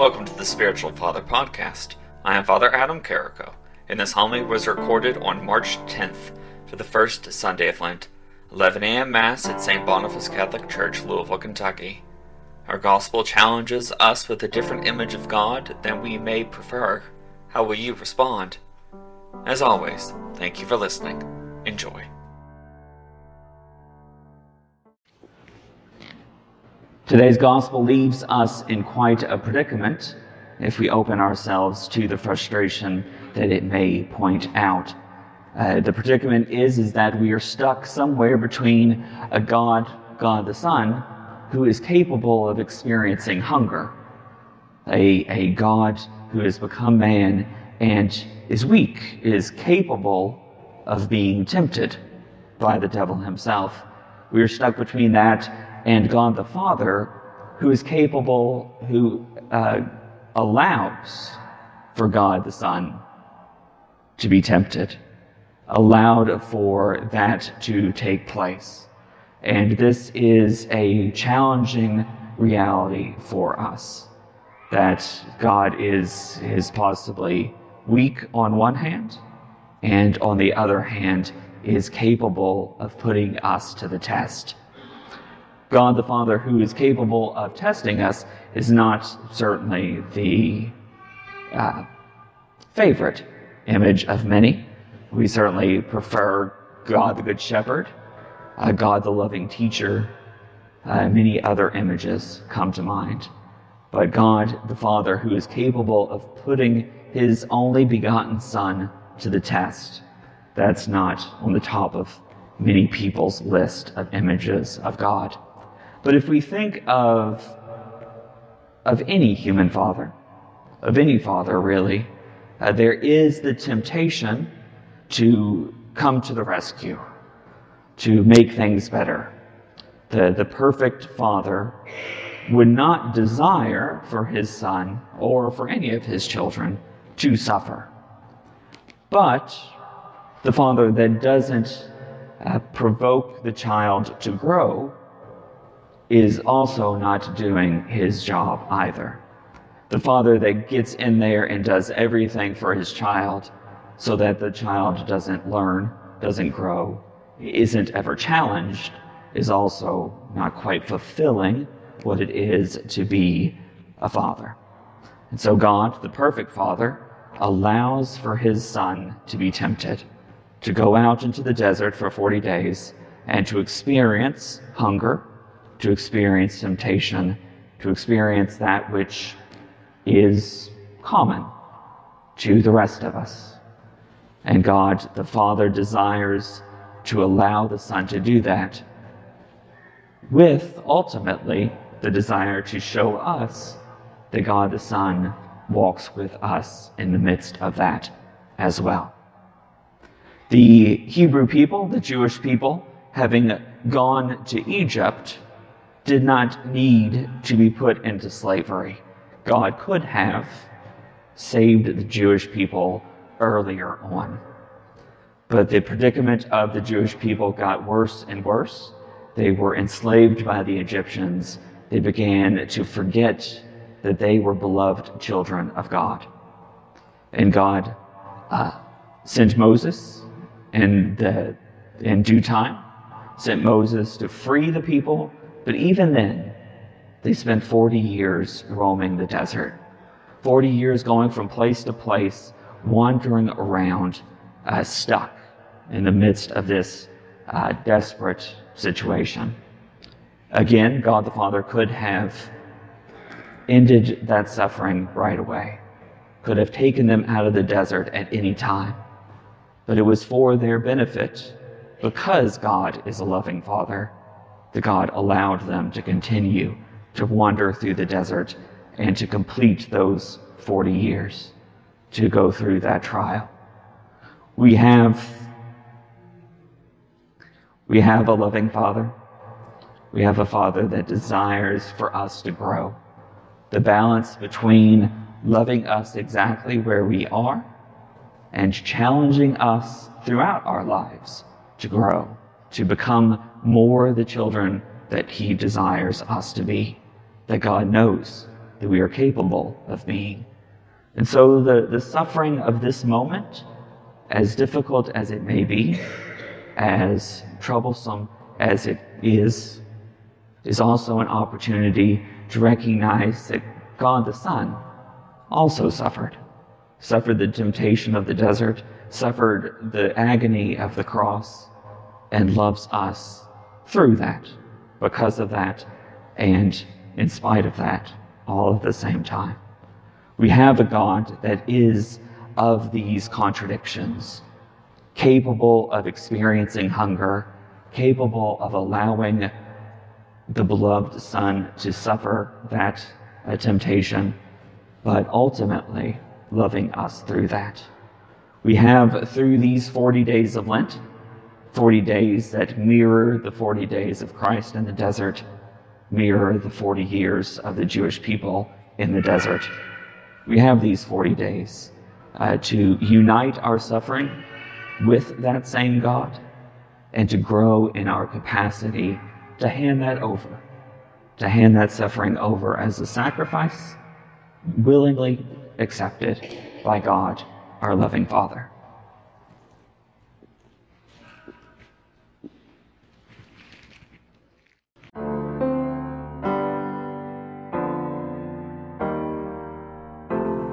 Welcome to the Spiritual Father Podcast. I am Father Adam Carrico, and this homily was recorded on March 10th for the first Sunday of Lent, 11 a.m. Mass at St. Boniface Catholic Church, Louisville, Kentucky. Our gospel challenges us with a different image of God than we may prefer. How will you respond? As always, thank you for listening. Enjoy. Today's gospel leaves us in quite a predicament if we open ourselves to the frustration that it may point out. Uh, the predicament is, is that we are stuck somewhere between a God, God the Son, who is capable of experiencing hunger, a, a God who has become man and is weak, is capable of being tempted by the devil himself. We are stuck between that and God the Father, who is capable, who uh, allows for God the Son to be tempted, allowed for that to take place. And this is a challenging reality for us that God is, is possibly weak on one hand, and on the other hand, is capable of putting us to the test. God the Father, who is capable of testing us, is not certainly the uh, favorite image of many. We certainly prefer God the Good Shepherd, uh, God the loving teacher. Uh, many other images come to mind. But God the Father, who is capable of putting his only begotten Son to the test, that's not on the top of many people's list of images of God. But if we think of, of any human father, of any father really, uh, there is the temptation to come to the rescue, to make things better. The, the perfect father would not desire for his son or for any of his children to suffer. But the father that doesn't uh, provoke the child to grow is also not doing his job either. The father that gets in there and does everything for his child so that the child doesn't learn, doesn't grow, isn't ever challenged, is also not quite fulfilling what it is to be a father. And so God, the perfect father, allows for his son to be tempted, to go out into the desert for 40 days and to experience hunger to experience temptation, to experience that which is common to the rest of us. And God the Father desires to allow the Son to do that, with ultimately the desire to show us that God the Son walks with us in the midst of that as well. The Hebrew people, the Jewish people, having gone to Egypt, did not need to be put into slavery. God could have saved the Jewish people earlier on. But the predicament of the Jewish people got worse and worse. They were enslaved by the Egyptians. They began to forget that they were beloved children of God. And God uh, sent Moses in, the, in due time, sent Moses to free the people but even then, they spent 40 years roaming the desert. 40 years going from place to place, wandering around, uh, stuck in the midst of this uh, desperate situation. Again, God the Father could have ended that suffering right away, could have taken them out of the desert at any time. But it was for their benefit because God is a loving Father that God allowed them to continue to wander through the desert and to complete those 40 years to go through that trial. We have we have a loving Father. We have a Father that desires for us to grow. The balance between loving us exactly where we are and challenging us throughout our lives to grow, to become more the children that He desires us to be, that God knows that we are capable of being. And so the, the suffering of this moment, as difficult as it may be, as troublesome as it is, is also an opportunity to recognize that God the Son also suffered. Suffered the temptation of the desert, suffered the agony of the cross, and loves us through that, because of that, and in spite of that, all at the same time. We have a God that is of these contradictions, capable of experiencing hunger, capable of allowing the beloved Son to suffer that uh, temptation, but ultimately loving us through that. We have, through these 40 days of Lent, 40 days that mirror the 40 days of Christ in the desert, mirror the 40 years of the Jewish people in the desert. We have these 40 days uh, to unite our suffering with that same God and to grow in our capacity to hand that over, to hand that suffering over as a sacrifice willingly accepted by God, our loving Father.